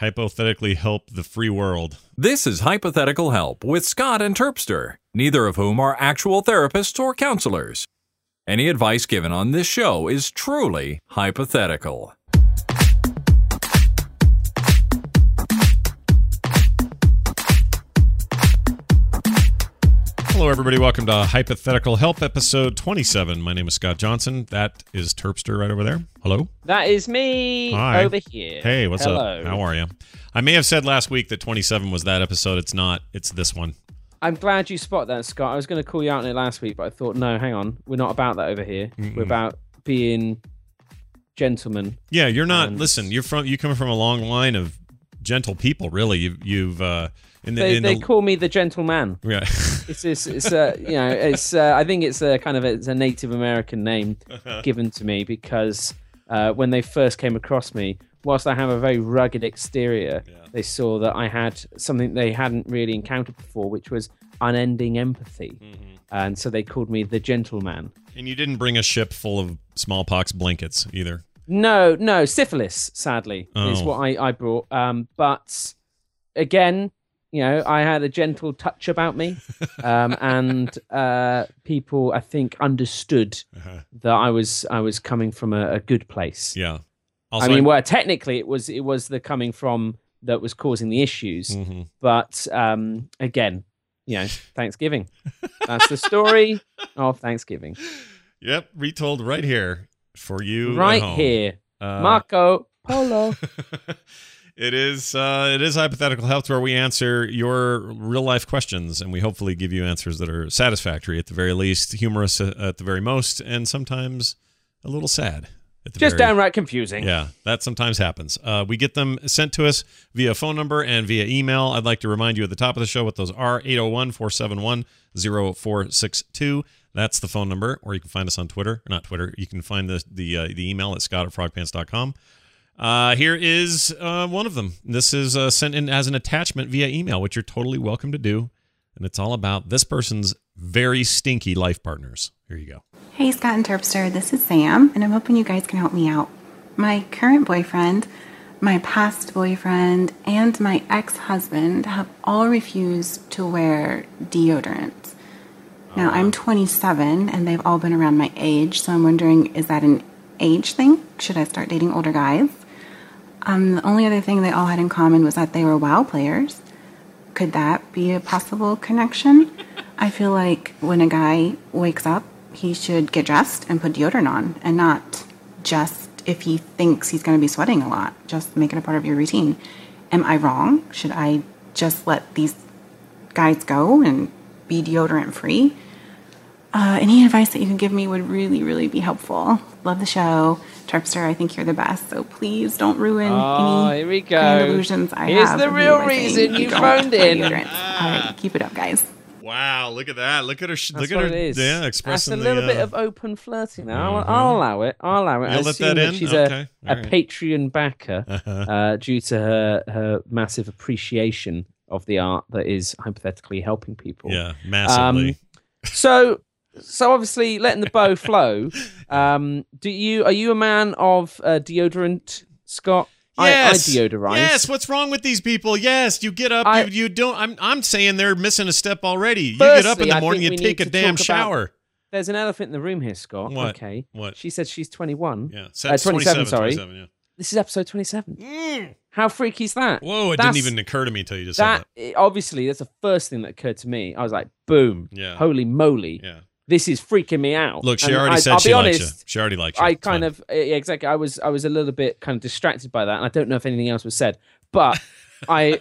hypothetically help the free world. This is Hypothetical Help with Scott and Terpster, neither of whom are actual therapists or counselors. Any advice given on this show is truly hypothetical. Hello, everybody. Welcome to Hypothetical Help, episode 27. My name is Scott Johnson. That is Terpster right over there. Hello. That is me Hi. over here. Hey, what's Hello. up? How are you? I may have said last week that 27 was that episode. It's not. It's this one. I'm glad you spot that, Scott. I was going to call you out on it last week, but I thought, no, hang on. We're not about that over here. We're about being gentlemen. Yeah, you're not. And- listen, you're from. You come from a long line of gentle people. Really, you've you've uh, in the They, in they the call me the gentleman. yeah. It's it's, it's uh, you know it's uh, I think it's a kind of a, it's a Native American name Uh-huh. given to me because uh, when they first came across me, whilst I have a very rugged exterior, they saw that I had something they hadn't really encountered before, which was unending empathy, Mm-hmm. and so they called me the gentleman. and you didn't bring a ship full of smallpox blankets either. No, no, syphilis, sadly, is Oh. what I, I brought. Um, but again, you know, I had a gentle touch about me, um, and uh, people, I think, understood Uh-huh. that I was I was coming from a, a good place. Yeah. I mean, well, technically, it was it was the coming from that was causing the issues. Mhm. But um, again, you know, Thanksgiving. That's the story of Thanksgiving. Yep, retold right here for you. Right here, Uh, Marco Polo. it is uh, it is hypothetical help where we answer your real life questions and we hopefully give you answers that are satisfactory at the very least, humorous at at the very most, and sometimes a little sad. At the Just very, downright confusing. Yeah, that sometimes happens. Uh, we get them sent to us via phone number and via email. I'd like to remind you at the top of the show what those are 801 471 0462. That's the phone number, or you can find us on Twitter. Not Twitter. You can find the the, uh, the email at scott at frogpants.com. Uh, here is uh, one of them. This is uh, sent in as an attachment via email, which you're totally welcome to do. And it's all about this person's very stinky life partners. Here you go. Hey, Scott and Terpster, this is Sam, and I'm hoping you guys can help me out. My current boyfriend, my past boyfriend, and my ex husband have all refused to wear deodorant. Now, I'm 27, and they've all been around my age, so I'm wondering is that an age thing? Should I start dating older guys? Um, the only other thing they all had in common was that they were WoW players. Could that be a possible connection? I feel like when a guy wakes up, he should get dressed and put deodorant on and not just if he thinks he's going to be sweating a lot. Just make it a part of your routine. Am I wrong? Should I just let these guys go and be deodorant free? Uh, any advice that you can give me would really, really be helpful. Love the show. Terpster, I think you're the best, so please don't ruin Oh, any here we grand illusions I Here's have. the real by reason you don't phoned in. All right, keep it up, guys. Wow, look at that. Look at her. sh- That's look what at her. it is. Yeah, That's expressing a little the, bit uh, of open flirting now. I'll, I'll allow it. I'll allow it. You'll let assume that in? she's Okay, a, all a. Patreon backer uh, due to her, her massive appreciation of the art that is hypothetically helping people. Yeah, massively. So, so obviously letting the bow flow. Um, do you are you a man of uh, deodorant, Scott? yes. I, I deodorize. Yes. What's wrong with these people? Yes, you get up. I- you, you don't. I'm. I'm saying they're missing a step already. You get up in the morning. You take a damn talk about- shower. There's an elephant in the room here, Scott. What? Okay. What? She said she's 21. Yeah. Uh, 27, sorry. 27, yeah. This is episode 27. Mm. How freaky is that? Whoa! It That's- didn't even occur to me until you just that said i- obviously that's the first thing that occurred to me. I was like, boom, Yeah. holy moly. Yeah. This is freaking me out. Look, she And already I, said I'll she be likes you. honest, She already likes you. I kind of yeah, exactly. I was I was a little bit kind of distracted by that, and I don't know if anything else was said, but I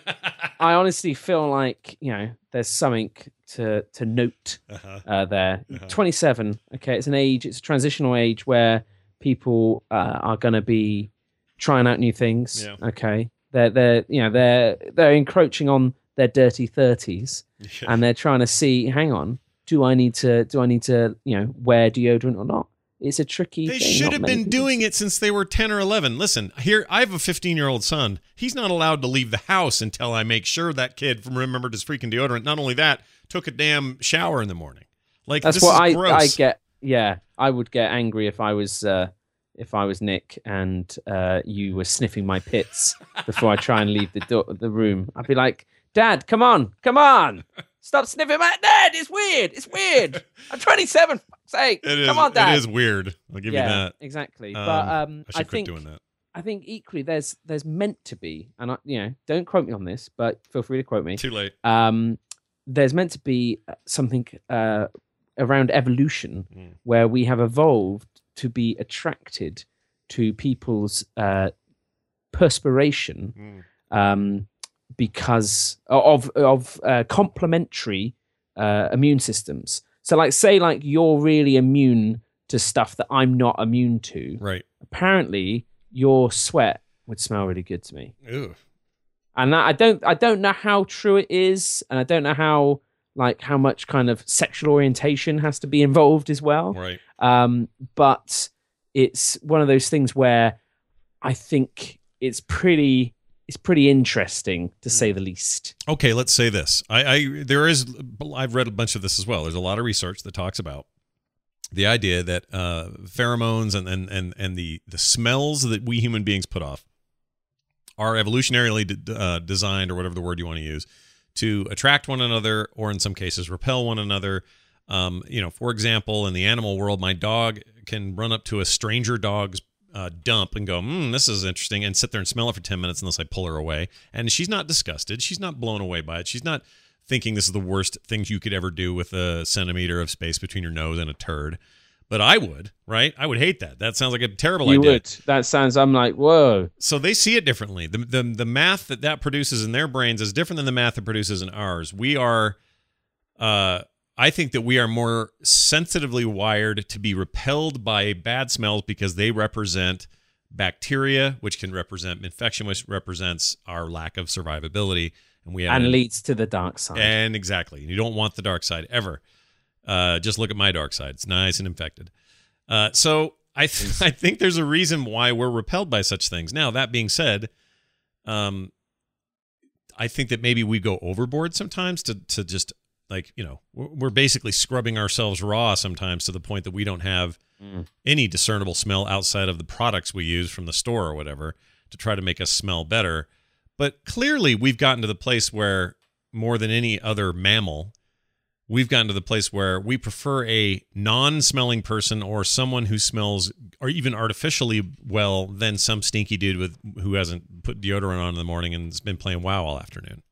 I honestly feel like you know there's something to to note Uh-huh. uh, there. Uh-huh. 27. Okay, it's an age. It's a transitional age where people uh, are going to be trying out new things. Yeah. Okay, they're they're you know they're they're encroaching on their dirty 30s, and they're trying to see. Hang on, do I need to do I need to you know wear deodorant or not? It's a tricky. They thing. should have been people doing it since they were 10 or 11. Listen, here, I have a 15 year old son. He's not allowed to leave the house until I make sure that kid remembered his freaking deodorant. Not only that, took a damn shower in the morning. Like, That's this what is I. I get. Yeah, I would get angry if I was uh, if I was Nick and uh, you were sniffing my pits before I try and leave the door, the room. I'd be like, Dad, come on, come on, stop sniffing my Dad. It's weird. It's weird. I'm 27. Say, come on, Dad. It is weird. I'll give yeah, you that. exactly. Um, but um, I should quit think doing that. I think equally there's there's meant to be, and I, you know, don't quote me on this, but feel free to quote me. Too late. Um, there's meant to be uh, something uh, around evolution Mm. where we have evolved to be attracted to people's uh, perspiration Mm. um, because of of uh, complementary uh, immune systems. So, like, say, like you're really immune to stuff that I'm not immune to. Right. Apparently, your sweat would smell really good to me, Ew. and that, I don't I don't know how true it is, and I don't know how like how much kind of sexual orientation has to be involved as well. Right. Um, but it's one of those things where I think it's pretty it's pretty interesting to say the least. Okay, let's say this. I, I there is I've read a bunch of this as well. There's a lot of research that talks about the idea that uh, pheromones and, and and and the the smells that we human beings put off are evolutionarily de- uh, designed, or whatever the word you want to use, to attract one another, or in some cases repel one another. Um, you know, for example, in the animal world, my dog can run up to a stranger dog's uh, dump and go, mm, "This is interesting," and sit there and smell it for ten minutes unless I pull her away. And she's not disgusted. She's not blown away by it. She's not thinking this is the worst things you could ever do with a centimeter of space between your nose and a turd. But I would, right? I would hate that. That sounds like a terrible you idea. would. That sounds. I'm like, whoa. So they see it differently. The, the the math that that produces in their brains is different than the math it produces in ours. We are, uh, I think that we are more sensitively wired to be repelled by bad smells because they represent bacteria, which can represent infection, which represents our lack of survivability, and we have And an- leads to the dark side. and exactly. You don't want the dark side ever. Uh, just look at my dark side. It's nice and infected. Uh, so I th- I think there's a reason why we're repelled by such things. Now that being said, um, I think that maybe we go overboard sometimes to to just like you know we're we're basically scrubbing ourselves raw sometimes to the point that we don't have Mm. any discernible smell outside of the products we use from the store or whatever to try to make us smell better. But clearly, we've gotten to the place where more than any other mammal, we've gotten to the place where we prefer a non-smelling person or someone who smells or even artificially well than some stinky dude with who hasn't put deodorant on in the morning and has been playing WoW all afternoon.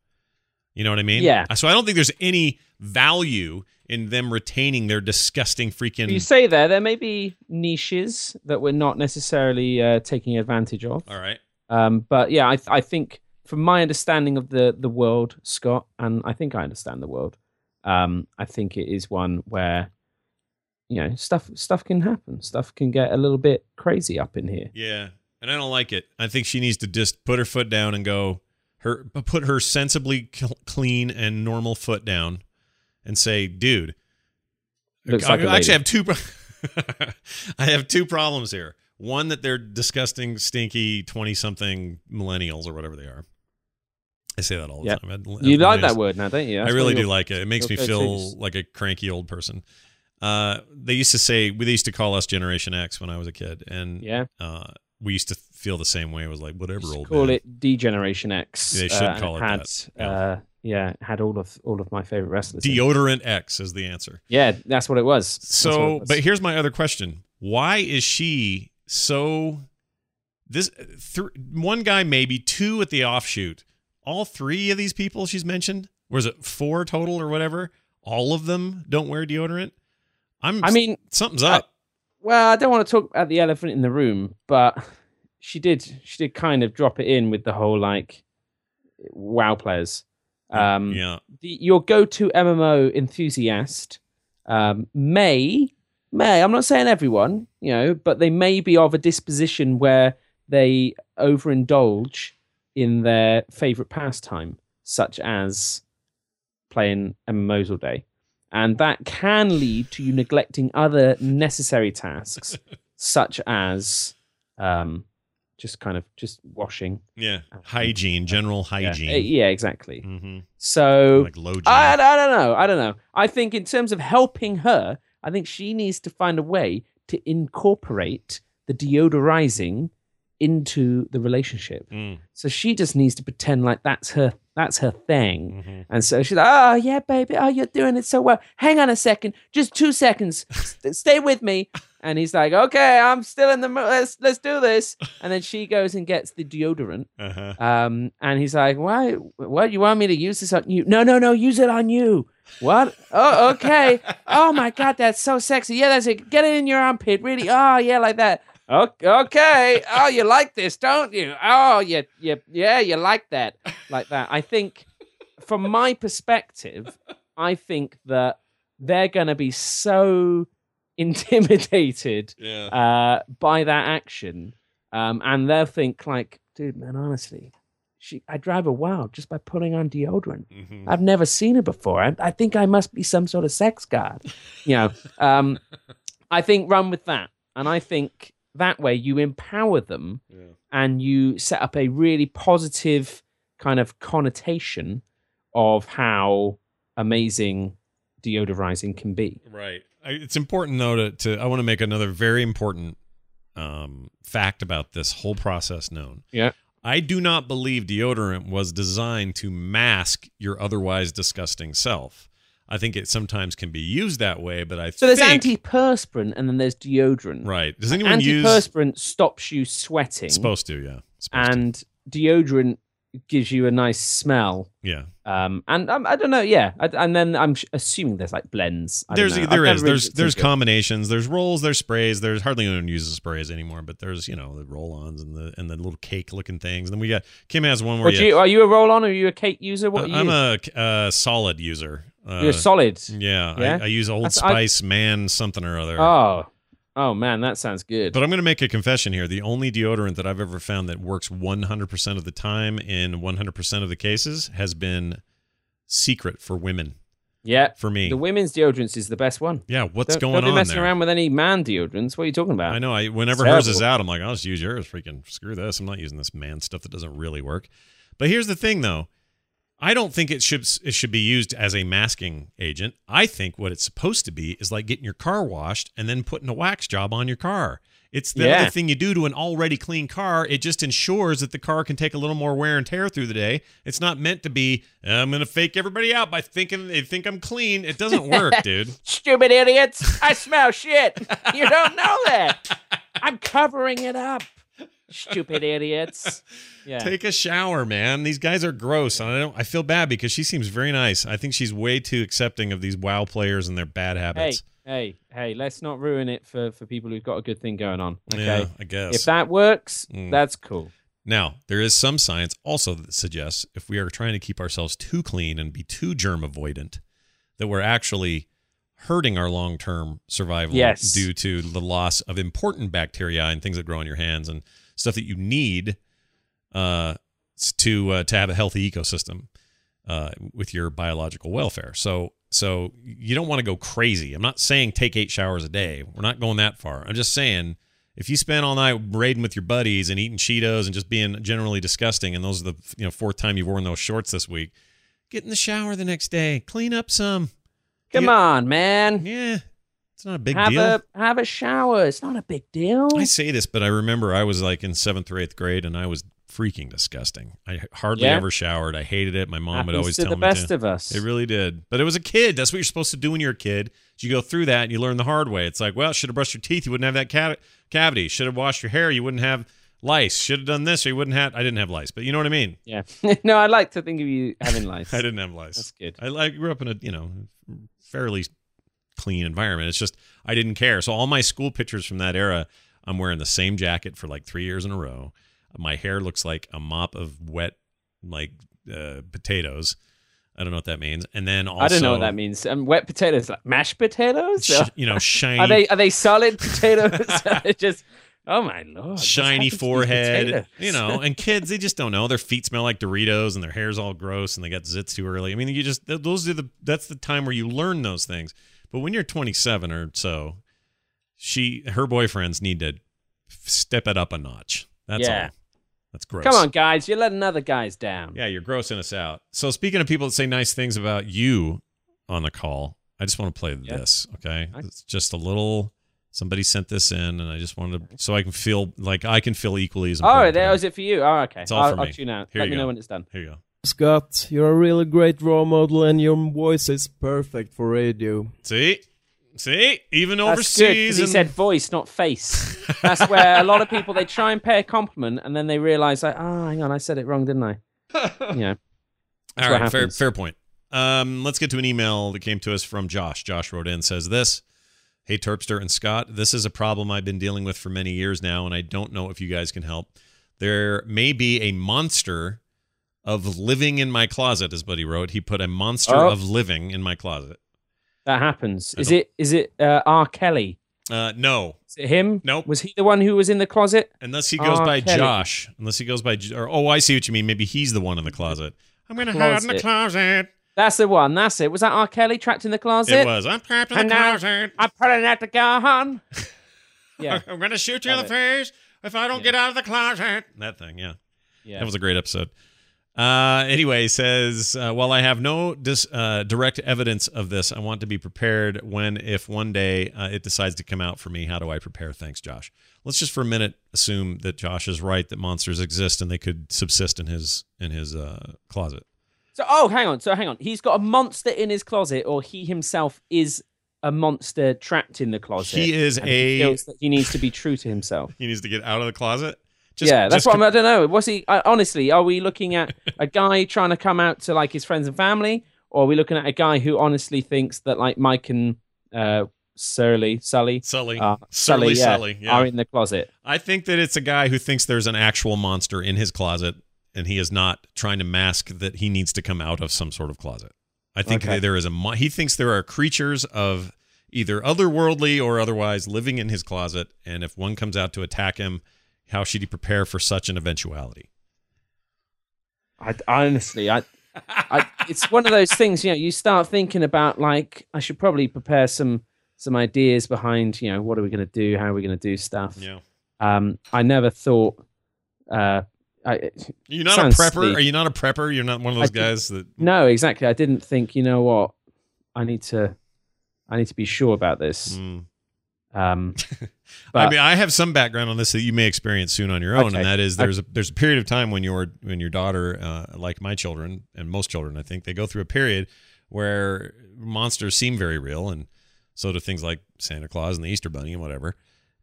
You know what I mean? Yeah. So I don't think there's any value in them retaining their disgusting freaking. you say there, there may be niches that we're not necessarily uh, taking advantage of. all right. Um, but yeah, I, I think from my understanding of the the world, Scott, and I think I understand the world. Um, I think it is one where you know stuff stuff can happen. Stuff can get a little bit crazy up in here. Yeah, and I don't like it. I think she needs to just put her foot down and go her put her sensibly cl- clean and normal foot down and say, "Dude, Looks I, like I actually have two pro- I have two problems here. One that they're disgusting, stinky 20-something millennials or whatever they are. I say that all the Yep. time. I- You like that word now, don't you? I really do like it. It makes me feel like a cranky old person. Uh, they used to say they used to call us Generation X when I was a kid, and Yeah, uh, we used to feel the same way. It was like whatever, old call man. it Degeneration X. They should uh, call it had, that, yeah. Yeah, had all of all of my favorite wrestlers. in. Deodorant X is the answer. Yeah, that's what it was. So, it was. but here's my other question: Why is she so? This th- one guy, maybe two at the offshoot. All three of these people she's mentioned, was it four total or whatever? All of them don't wear deodorant. I'm. I mean, something's I- up. Well, I don't want to talk about the elephant in the room, but she did she did kind of drop it in with the whole like WoW players. Um, yeah. the, your go-to MMO enthusiast um, may may I'm not saying everyone, you know, but they may be of a disposition where they overindulge in their favorite pastime, such as playing MMOs all day. And that can lead to you neglecting other necessary tasks, such as um, just kind of just washing. Yeah. Hygiene, general hygiene. uh, yeah exactly. Mm-hmm. So Like low I, I don't know. I don't know. I think in terms of helping her, I think she needs to find a way to incorporate the deodorizing into the relationship. Mm. So she just needs to pretend like that's her that's her thing. Mhm. And so she's like, "Oh yeah, baby. Oh, you're doing it so well. Hang on a second, just two seconds. Stay with me." And he's like, "Okay, I'm still in the. mo- Let's let's do this." And then she goes and gets the deodorant. Uh-huh. Um, and he's like, "Why? What? You want me to use this on you? No, no, no. Use it on you. What? Oh, okay. Oh my god, that's so sexy. Yeah, that's it. Get it in your armpit. Really? Oh yeah, like that. Okay. Oh, you like this, don't you? Oh, yeah, yeah, yeah. You like that, like that. I think, from my perspective, I think that they're gonna be so intimidated Yeah. uh, by that action, um, and they'll think like, dude, man, honestly, she, I drive her wild just by putting on deodorant. Mhm. I've never seen her before. I, I think I must be some sort of sex god, you know. Um, I think run with that, and I think that way you empower them Yeah. and you set up a really positive kind of connotation of how amazing deodorizing can be. Right. I, it's important though to, to I want to make another very important um, fact about this whole process known. Yeah. I do not believe deodorant was designed to mask your otherwise disgusting self. I think it sometimes can be used that way, but I So there's think antiperspirant and then there's deodorant. right. Does anyone use Antiperspirant stops you sweating, supposed to? Yeah. Supposed to. and deodorant gives you a nice smell. yeah. Um, and um, I don't know, yeah. I, and then I'm sh- assuming there's like blends. I don't There's. I've is there's there's into it. combinations. There's rolls. There's sprays. There's hardly anyone uses sprays anymore. But there's you know the roll-ons and the and the little cake-looking things. And then we got Kim has one where you, you, are you a roll on or are you a cake user? What you? I'm a uh, solid user. Uh, You're solid. Yeah, Yeah? I, I use Old That's- I- Spice man something or other. Oh, oh man, that sounds good. But I'm going to make a confession here. The only deodorant that I've ever found that works 100% of the time in 100% of the cases has been secret for women. yeah, For me, the women's deodorants is the best one. yeah. What's don't, going don't be on messing there? around with any man deodorants. What are you talking about? I know. I whenever hers is out, I'm like, I'll just use yours. Freaking screw this. I'm not using this man stuff that doesn't really work. But here's the thing, though. I don't think it should it should be used as a masking agent. I think what it's supposed to be is like getting your car washed and then putting a wax job on your car. It's the Yeah. other thing you do to an already clean car. It just ensures that the car can take a little more wear and tear through the day. It's not meant to be. I'm going to fake everybody out by thinking they think I'm clean. It doesn't work, dude. Stupid idiots! I smell shit. You don't know that. I'm covering it up. Stupid idiots. Yeah. Take a shower, man. These guys are gross, and I don't. I feel bad because she seems very nice. I think she's way too accepting of these WoW players and their bad hey, habits. hey, hey! Let's not ruin it for for people who've got a good thing going on. Okay. Yeah, I guess. If that works, Mm. that's cool. now, there is some science also that suggests if we are trying to keep ourselves too clean and be too germ avoidant, that we're actually hurting our long term survival Yes. due to the loss of important bacteria and things that grow on your hands and stuff that you need uh, to uh, to have a healthy ecosystem uh, with your biological welfare. So so you don't want to go crazy. I'm not saying take eight showers a day. We're not going that far. I'm just saying if you spend all night raiding with your buddies and eating Cheetos and just being generally disgusting, and those are the you know fourth time you've worn those shorts this week, get in the shower the next day, clean up some. Come Yeah. on, man. Yeah, it's not a big have deal. a have a shower. It's not a big deal. I say this, but I remember I was like in seventh or eighth grade, and I was freaking disgusting. I hardly Yeah. ever showered. I hated it. My mom would Happens always to tell the me best to. of us. It really did. But it was a kid. That's what you're supposed to do when you're a kid. You go through that and you learn the hard way. It's like, well, should have brushed your teeth. You wouldn't have that ca- cavity. Should have washed your hair. You wouldn't have lice. Should have done this or you wouldn't have. I didn't have lice, but you know what I mean. yeah. no, I like to think of you having lice. I didn't have lice. That's good. I, I grew up in a you know fairly clean environment. It's just I didn't care. So all my school pictures from that era, I'm wearing the same jacket for like three years in a row. My hair looks like a mop of wet like uh, potatoes. I don't know what that means. And then also I don't know what that means. Um, wet potatoes, like mashed potatoes. sh- you know, shiny, are they are they solid potatoes? It's just oh my lord, shiny happened to these forehead. You know, and kids they just don't know. Their feet smell like Doritos, and their hair's all gross, and they got zits too early. I mean, you just those are the that's the time where you learn those things. But when you're 27 or so, she her boyfriends need to step it up a notch. That's Yeah. all. That's gross. Come on, guys, you're letting other guys down. Yeah, you're grossing us out. So speaking of people that say nice things about you on the call, I just want to play this. Okay, I- it's just a little Somebody sent this in, and I just wanted to, so I can feel like I can feel equally as Oh, there was it for you. Oh, okay. It's all I'll, for I'll tune out. Here Let you me go. know when it's done. Here you go. Scott, you're a really great role model and your voice is perfect for radio. See, see, even That's good overseas. 'cause he said voice, not face. That's where a lot of people they try and pay a compliment and then they realize like, oh, hang on, I said it wrong, didn't I? Yeah. All what fair, happens. fair point. Um, let's get to an email that came to us from Josh. Josh wrote in says this. Hey Terpster and Scott, this is a problem I've been dealing with for many years now, and I don't know if you guys can help. There may be a monster of living in my closet, as Buddy wrote. He put a monster Oh. of living in my closet. That happens. Is it is it uh, R. Kelly? Uh, no, Is it him? Nope. Was he the one who was in the closet? unless he goes R. by Kelly. Josh. Unless he goes by, or oh, I see what you mean. Maybe he's the one in the closet. I'm gonna hide in the Closet. closet. That's the one. That's it. Was that R. Kelly trapped in the closet? It was. I'm trapped in the closet. I'm putting out the gun. Yeah. I'm gonna shoot you in Love the face if I don't Yeah. get out of the closet. That thing, yeah. Yeah. That was a great episode. Uh, anyway, says, uh, while I have no dis, uh, direct evidence of this, I want to be prepared when, if one day uh, it decides to come out for me. How do I prepare? Thanks, Josh. Let's just for a minute assume that Josh is right that monsters exist and they could subsist in his in his uh, closet. So, oh, hang on. So, hang on. He's got a monster in his closet, or he himself is a monster trapped in the closet. He is a- He he needs to be true to himself. He needs to get out of the closet. Yeah, that's just what I'm, I don't know. What's he? I, honestly, are we looking at a guy trying to come out to like his friends and family, or are we looking at a guy who honestly thinks that like Mike and uh, Surly, Sully, Sully, uh, Surly Sully, yeah, Sully, yeah. are in the closet? I think that it's a guy who thinks there's an actual monster in his closet, and he is not trying to mask that he needs to come out of some sort of closet. I think Okay. there is a. mo- He thinks there are creatures of either otherworldly or otherwise living in his closet, and if one comes out to attack him, how should he prepare for such an eventuality? I honestly, I, I, it's one of those things. You know, you start thinking about like I should probably prepare some some ideas behind. You know, what are we going to do? How are we going to do stuff? Yeah, Um, I never thought. Uh, I you're not a prepper. silly. Are you not a prepper? You're not one of those guys that. no, exactly. I didn't think. You know what? I need to. I need to be sure about this. Mm. Um, I mean, I have some background on this that you may experience soon on your own, Okay. and that is there's a there's a period of time when your when your daughter, uh, like my children and most children, I think they go through a period where monsters seem very real, and so do things like Santa Claus and the Easter Bunny and whatever.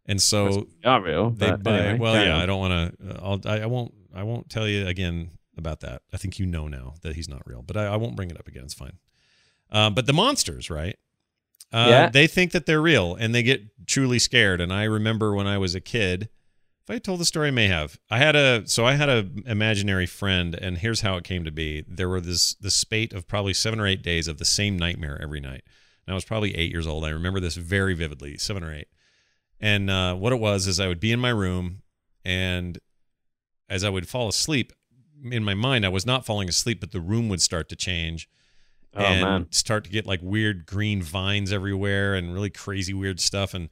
And so not real. they but buy. anyway, well, yeah, on. I don't want to. I'll. I, I won't. I won't tell you again about that. I think you know now that he's not real, but I, I won't bring it up again. It's fine. Uh, but the monsters, right? Uh, Yeah. They think that they're real and they get truly scared. And I remember when I was a kid. If I told the story, I may have. I had a so I had a imaginary friend, and here's how it came to be. There were this the spate of probably seven or eight days of the same nightmare every night. And I was probably eight years old. I remember this very vividly, seven or eight. And uh, what it was is I would be in my room, and as I would fall asleep, in my mind I was not falling asleep, but the room would start to change, Oh, and man. start to get like weird green vines everywhere and really crazy weird stuff. And,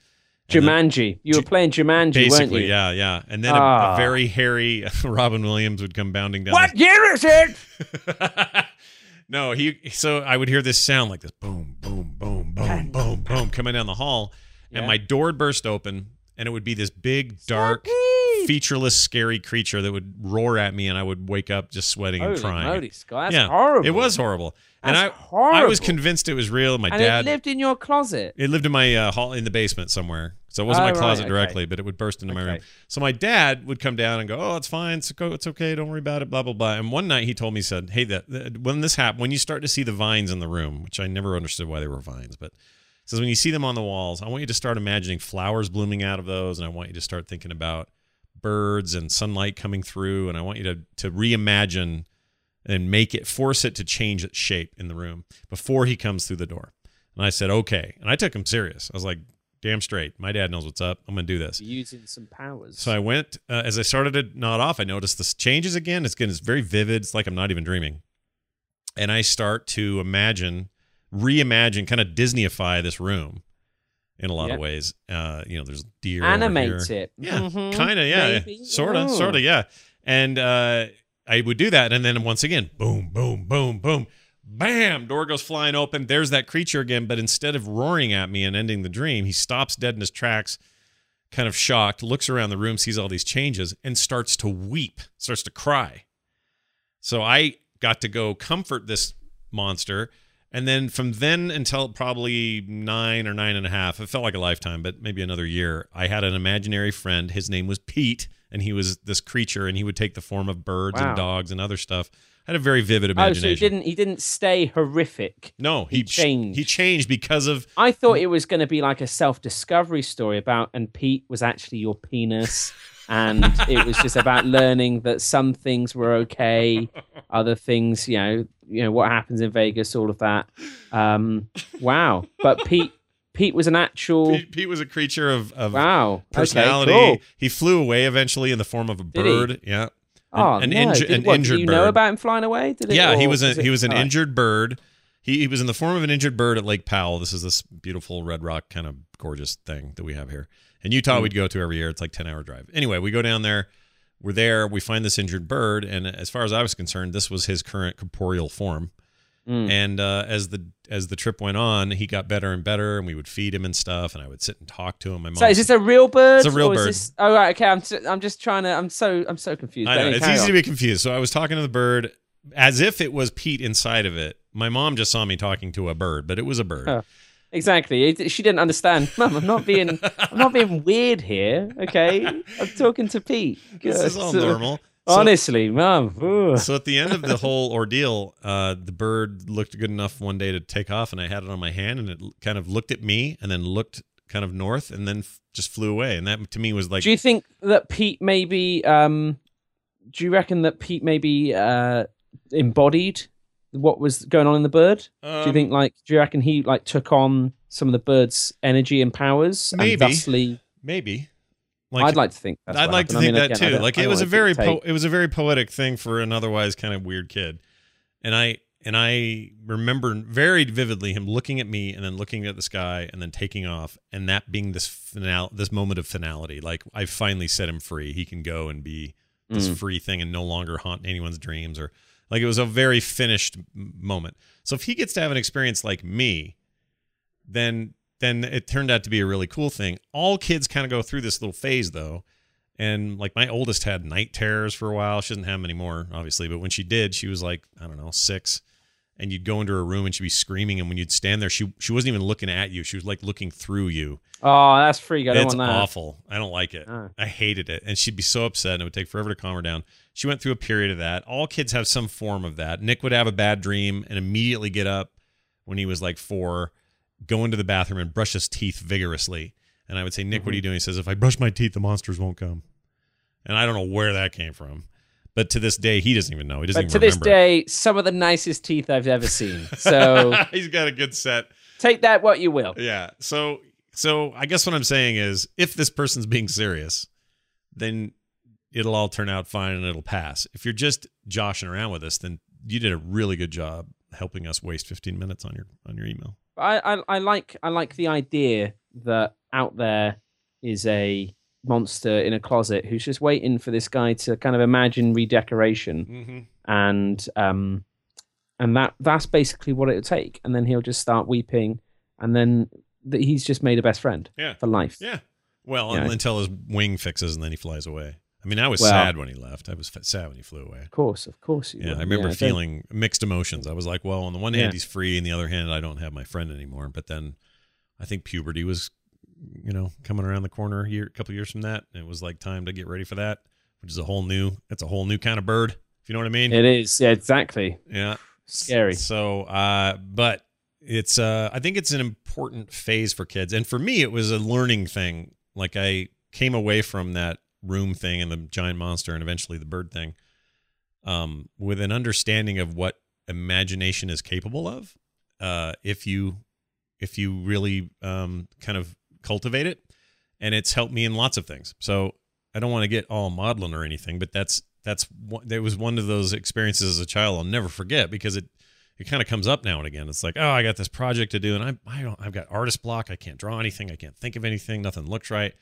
and then- Jumanji. You were playing Jumanji, weren't basically, you? yeah, yeah. And then a, a Ah. very hairy Robin Williams would come bounding down. What year is it? no, he. So I would hear this sound like this, boom, boom, boom, boom, boom, boom, coming down the hall, and my door would burst open, and it would be this big, dark, featureless, scary creature that would roar at me, and I would wake up just sweating and crying. moly, Scott, that's yeah, horrible. It was horrible, and I, That's I was convinced it was real. My and dad lived in your closet. it lived in my uh, hall in the basement somewhere. So it wasn't Oh, my right, closet okay. directly, but it would burst into my room. So my dad would come down and go, "Oh, it's fine. It's, it's okay. Don't worry about it." Blah blah blah. And one night he told me, he said, "Hey, that, that when this happened, when you start to see the vines in the room, which I never understood why they were vines, but says when you see them on the walls, I want you to start imagining flowers blooming out of those, and I want you to start thinking about birds and sunlight coming through, and I want you to to reimagine and make it force it to change its shape in the room before he comes through the door." And I said, "Okay," and I took him serious. I was like, "Damn straight, my dad knows what's up. I'm gonna do this." Using some powers. So I went uh, as I started to nod off. I noticed this changes again. It's again, it's very vivid. It's like I'm not even dreaming, and I start to imagine, reimagine, kind of Disneyify this room in a lot Yeah. of ways. Uh, you know, there's deer. over Animate here. it. Yeah, Mhm. kind of. Yeah, sort of, sort of. Yeah, and uh, I would do that, and then once again, boom, boom, boom, boom. Bam! Door goes flying open. There's that creature again, but instead of roaring at me and ending the dream, he stops dead in his tracks, kind of shocked, looks around the room, sees all these changes, and starts to weep, starts to cry. So I got to go comfort this monster. And then from then until probably nine or nine and a half, it felt like a lifetime, but maybe another year, I had an imaginary friend. His name was Pete, and he was this creature, and he would take the form of birds Wow. and dogs and other stuff. I had a very vivid imagination. Oh, so he didn't he didn't stay horrific. no, he, he changed. He changed because of I thought it was going to be like a self-discovery story about, and Pete was actually your penis, and it was just about learning that some things were okay, other things, you know, you know what happens in Vegas, all of that. Um, wow, but Pete, Pete was an actual Pete, Pete was a creature of, of wow personality. Okay, cool. He flew away eventually in the form of a bird. Yeah. Oh an no! inju- did, an what, injured did you know bird. about him flying away? Did it? Yeah, he was a, it- he was an right. injured bird. He, he was in the form of an injured bird at Lake Powell. This is this beautiful red rock kind of gorgeous thing that we have here. In Utah, Hmm. we'd go to every year. It's like 10 hour drive. Anyway, we go down there. We're there. We find this injured bird. And as far as I was concerned, this was his current corporeal form. Mm. And uh, as the as the trip went on, he got better and better, and we would feed him and stuff. And I would sit and talk to him. My mom. So is this a real bird? It's a real bird. This... Oh right, okay. I'm s- I'm just trying to. I'm so I'm so confused. I know anyway, it's easy on. to be confused. So I was talking to the bird as if it was Pete inside of it. My mom just saw me talking to a bird, but it was a bird. Oh. Exactly. It- She didn't understand. Mum, I'm not being I'm not being weird here. Okay, I'm talking to Pete. This is all So- normal. So, Honestly, mum. so at the end of the whole ordeal, uh, the bird looked good enough one day to take off, and I had it on my hand, and it kind of looked at me, and then looked kind of north, and then f- just flew away. And that to me was like, do you think that Pete maybe? Um, do you reckon that Pete maybe uh, embodied what was going on in the bird? do you um, think like? Do you reckon he like took on some of the bird's energy and powers? Maybe. And thusly, maybe? I'd like to think. That's I'd like to think I mean, that again, too. Like it was a very po- it was a very poetic thing for an otherwise kind of weird kid, and I and I remember very vividly him looking at me and then looking at the sky and then taking off, and that being this final this moment of finality. Like I finally set him free. He can go and be this Mm. free thing and no longer haunt anyone's dreams or like it was a very finished moment. So if he gets to have an experience like me, then then it turned out to be a really cool thing. All kids kind of go through this little phase though. And like my oldest had night terrors for a while. She doesn't have them anymore, obviously, but when she did, she was like, I don't know, six. And you'd go into her room and she'd be screaming. And when you'd stand there, she she wasn't even looking at you. She was like looking through you. Oh, that's freak. I don't want that. awful. I don't like it. Ah. I hated it. And she'd be so upset and it would take forever to calm her down. She went through a period of that. All kids have some form of that. Nick would have a bad dream and immediately get up when he was like four, go into the bathroom and brush his teeth vigorously. And I would say, Nick, Mm-hmm. what are you doing? He says, if I brush my teeth, the monsters won't come. And I don't know where that came from. But to this day, he doesn't even know. He doesn't But to this day, some of the nicest teeth I've ever seen. So He's got a good set. take that what you will. Yeah. So so I guess what I'm saying is if this person's being serious, then it'll all turn out fine and it'll pass. If you're just joshing around with us, then you did a really good job helping us waste 15 minutes on your on your email. I, I I like I like the idea that out there is a monster in a closet who's just waiting for this guy to kind of imagine redecoration Mm-hmm. and um and that that's basically what it would take and then he'll just start weeping and then th- he's just made a best friend Yeah. for life. Yeah. Well, Yeah. until his wing fixes and then he flies away. I mean, I was Well- sad when he left. I was f- sad when he flew away. Of course, of course. You Yeah. I remember don't- feeling mixed emotions. I was like, well, on the one hand, Yeah. he's free, and the other hand, I don't have my friend anymore. But then, I think puberty was, you know, coming around the corner here a couple years from that. It was like time to get ready for that, which is a whole new. It's a whole new kind of bird, if you know what I mean. It is, yeah, exactly. yeah, Scary. So, uh, but it's, uh, I think it's an important phase for kids, and for me, it was a learning thing. Like I came away from that room thing and the giant monster, and eventually the bird thing, um, with an understanding of what imagination is capable of, uh, if you, if you really um, kind of cultivate it, and it's helped me in lots of things. So I don't want to get all maudlin or anything, but that's that's there was one of those experiences as a child I'll never forget because it it kind of comes up now and again. It's like, oh, I got this project to do, and I I don't I've got artist block. I can't draw anything. I can't think of anything. Nothing looks right.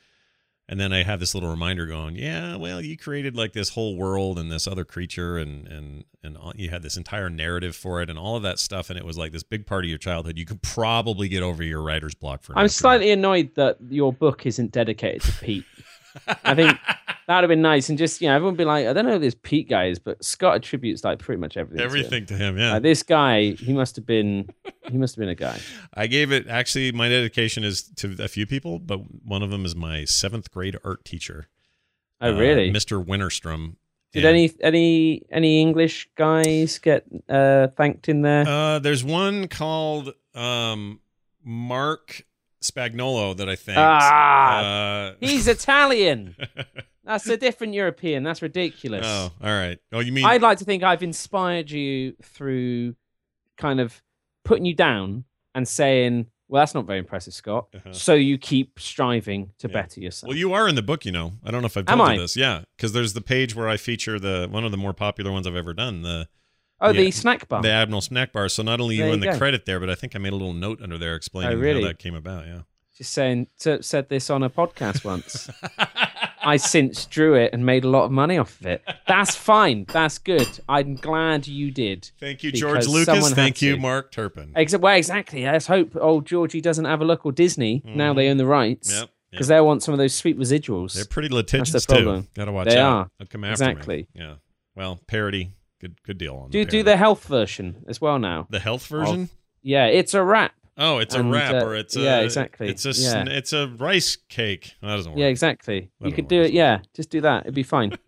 And then I have this little reminder going, yeah, well, you created like this whole world and this other creature, and and and all- you had this entire narrative for it, and all of that stuff, and it was like this big part of your childhood. You could probably get over your writer's block for. I'm slightly annoyed that your book isn't dedicated to Pete. I think that would have been nice, and just you know, everyone would be like, I don't know who this Pete guy is, but Scott attributes like pretty much everything. to him. everything to him. Yeah, Like, this guy, he must have been, he must have been a guy. I gave it actually my dedication is to a few people, but one of them is my seventh grade art teacher. Oh, uh, really? Mr. Winterstrom. Did And, any any any English guys get uh, thanked in there? Uh, there's one called um, Mark Spagnolo that I think. Ah, Uh, He's Italian. That's a different European. That's ridiculous. oh, all right. Oh, you mean I'd like to think I've inspired you through kind of putting you down and saying, "Well, that's not very impressive, Scott." Uh-huh. So you keep striving to Yeah. better yourself. Well, you are in the book, you know. I don't know if I've Am you I? this. Yeah, because there's the page where I feature the one of the more popular ones I've ever done, the oh, the snack bar. the Admiral Snack Bar. So not only you There in you the go. credit there, but I think I made a little note under there explaining Oh, really? how that came about. Yeah. Just saying, t- said this on a podcast once. I since drew it and made a lot of money off of it. That's fine. That's good. I'm glad you did. Thank you, George Lucas. Thank you, to. Mark Turpin. Exa- well, exactly. Let's hope old Georgie doesn't have a look or Disney. Now they own the rights. Mm-hmm. Yep. Because they'll want some of those sweet residuals. They're pretty litigious That's the too. problem. Got to watch They out. are. They'll come after me. Exactly. Yeah. Well, parody. Good. Good deal on do do the health version as well now. the health version. Yeah, it's a wrap. Oh, it's a And, wrap, uh, or it's a yeah, exactly. It's a Yeah. it's a rice cake. That doesn't work. Yeah, exactly. You That'll could do it. Yeah, just do that. It'd be fine.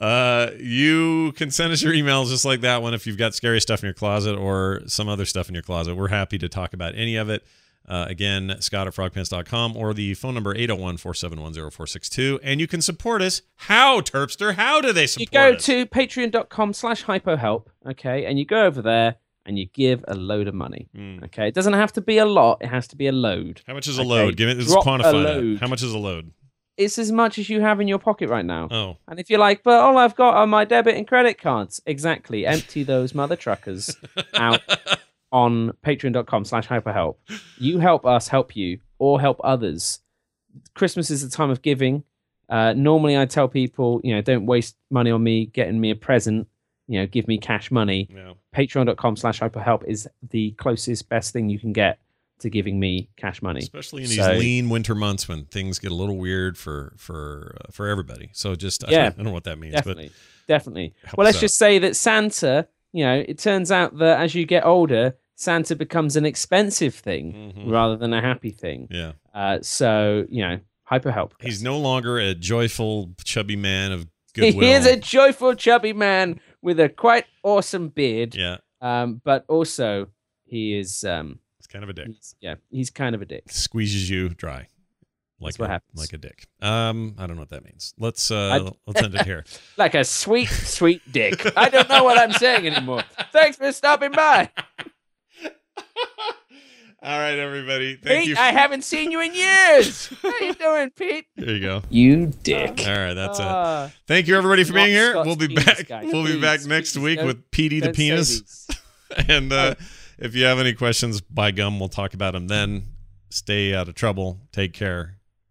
Uh, you can send us your emails just like that one if you've got scary stuff in your closet or some other stuff in your closet. We're happy to talk about any of it. Uh, again, Scott at frogpants.com or the phone number 801 471 0462. And you can support us. How, Terpster? How do they support you go us? to patreon.com slash hypohelp, okay, and you go over there and you give a load of money. Mm. Okay. It doesn't have to be a lot, it has to be a load. How much is a Okay, load? Give it. Let's quantify that. How much is a load? It's as much as you have in your pocket right now. Oh, And if you're like, but all I've got are my debit and credit cards, exactly. Empty those mother truckers out on patreon.com slash hypohelp. You help us help you or help others. Christmas is a time of giving. Uh, normally I tell people, you know, don't waste money on me getting me a present. You know, give me cash money. yeah. Patreon.com slash hypohelp is the closest, best thing you can get to giving me cash money. Especially in these So- lean winter months when things get a little weird for for uh, for everybody. So just yeah, I Yeah, don't know what that means, but Definitely. Definitely. Well, let's out. just say that Santa, you know, it turns out that as you get older, Santa becomes an expensive thing Mhm. rather than a happy thing. yeah. Uh, so, you know, hyper help. He's no longer a joyful, chubby man of goodwill. He is a joyful, chubby man with a quite awesome beard. yeah, Um, but also, he is, um, it's kind of a dick. he's, yeah, he's kind of a dick. Squeezes you dry, like That's what a, happens. like a dick. Um, I don't know what that means. Let's uh, I- let's end it here. Like a sweet, sweet dick. I don't know what I'm saying anymore. Thanks for stopping by. All right, everybody. Thank Pete, you. I haven't seen you in years. How you doing, Pete? there you go. You dick. All right, that's it. Ah. Thank you, everybody, for being here. Scott's We'll be penis back. guy. We'll be back next please, week with Petey the penis. And uh, if you have any questions, by gum, we'll talk about them then. Stay out of trouble. Take care.